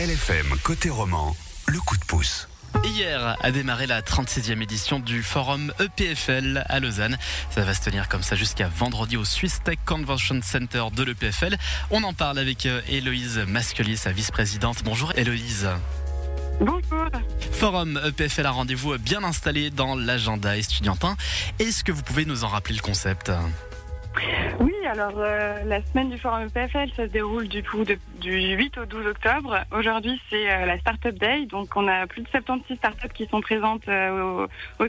LFM côté roman, le coup de pouce. Hier a démarré la 36e édition du forum EPFL à Lausanne. Ça va se tenir comme ça jusqu'à vendredi au Swiss Tech Convention Center de l'EPFL. On en parle avec euh, Héloïse Masquelier, sa vice-présidente. Bonjour Héloïse. Bonjour. Forum EPFL a rendez-vous bien installé dans l'agenda estudiantin. Est-ce que vous pouvez nous en rappeler le concept? Oui, alors euh, la semaine du Forum EPFL, ça se déroule du coup du 8 au 12 octobre. Aujourd'hui, c'est euh, la Startup Day, donc on a plus de 76 startups qui sont présentes euh, au, au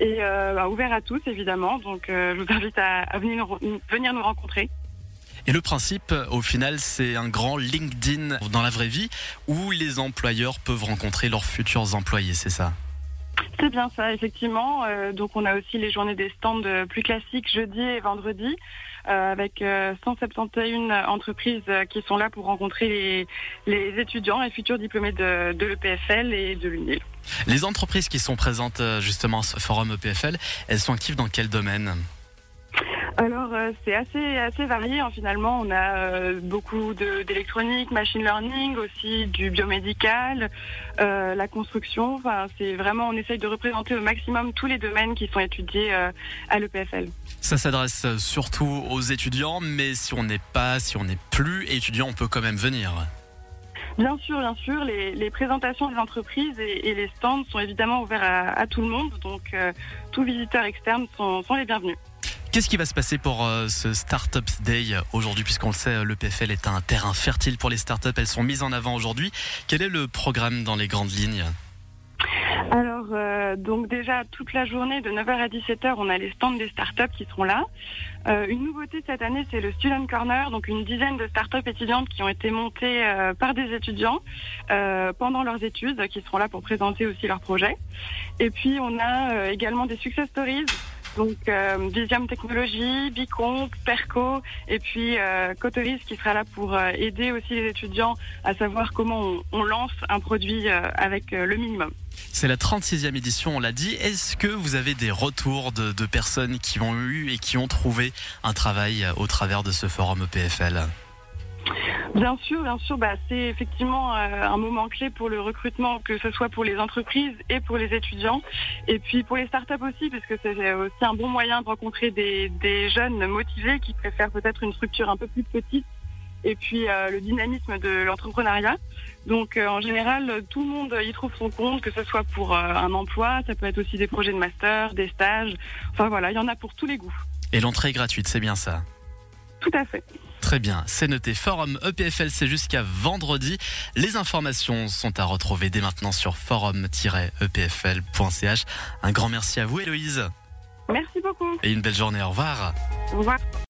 et bah, ouvert à tous évidemment. Donc je vous invite à, venir nous rencontrer. Et le principe, au final, c'est un grand LinkedIn dans la vraie vie où les employeurs peuvent rencontrer leurs futurs employés, c'est ça? C'est bien ça, effectivement. Euh, donc on a aussi les journées des stands euh, plus classiques jeudi et vendredi, euh, avec euh, 171 entreprises qui sont là pour rencontrer les, étudiants et futurs diplômés de, de l'EPFL et de l'UNIL. Les entreprises qui sont présentes justement à ce forum EPFL, elles sont actives dans quel domaine? Alors euh, c'est assez assez varié hein, finalement. On a euh, beaucoup d'électronique, machine learning, aussi du biomédical, euh, la construction. Enfin c'est vraiment on essaye de représenter au maximum tous les domaines qui sont étudiés à l'EPFL. Ça s'adresse surtout aux étudiants, mais si on n'est pas, si on n'est plus étudiant, on peut quand même venir. Bien sûr, bien sûr, les, les présentations des entreprises et, et les stands sont évidemment ouverts à, à tout le monde, donc tous visiteurs externes sont, sont les bienvenus. Qu'est-ce qui va se passer pour euh, ce Startups Day aujourd'hui, puisqu'on le sait, le PFL est un terrain fertile pour les startups, elles sont mises en avant aujourd'hui. Quel est le programme dans les grandes lignes? Alors, euh, donc déjà, toute la journée, de 9h à 17h, on a les stands des startups qui seront là. Euh, une nouveauté cette année, c'est le Student Corner, donc une dizaine de startups étudiantes qui ont été montées euh, par des étudiants euh, pendant leurs études, qui seront là pour présenter aussi leurs projets. Et puis, on a euh, également des success stories. Donc, euh, Visium Technologies, Bicomp, Perco, et puis euh, Cotoris qui sera là pour euh, aider aussi les étudiants à savoir comment on, lance un produit euh, avec le minimum. C'est la 36e édition, on l'a dit. Est-ce que vous avez des retours de, de personnes qui ont eu et qui ont trouvé un travail au travers de ce forum EPFL Bien sûr, bien sûr, bah, c'est effectivement euh, un moment clé pour le recrutement, que ce soit pour les entreprises et pour les étudiants, et puis pour les startups aussi, parce que c'est aussi un bon moyen de rencontrer des, des jeunes motivés qui préfèrent peut-être une structure un peu plus petite, et puis euh, le dynamisme de l'entrepreneuriat. Donc euh, en général, tout le monde y trouve son compte, que ce soit pour euh, un emploi, ça peut être aussi des projets de master, des stages, enfin voilà, il y en a pour tous les goûts. Et l'entrée est gratuite, c'est bien ça? Tout à fait. Très bien, c'est noté. Forum EPFL, c'est jusqu'à vendredi. Les informations sont à retrouver dès maintenant sur forum-epfl.ch. Un grand merci à vous, Héloïse, Merci beaucoup. et une belle journée. Au revoir. Au revoir.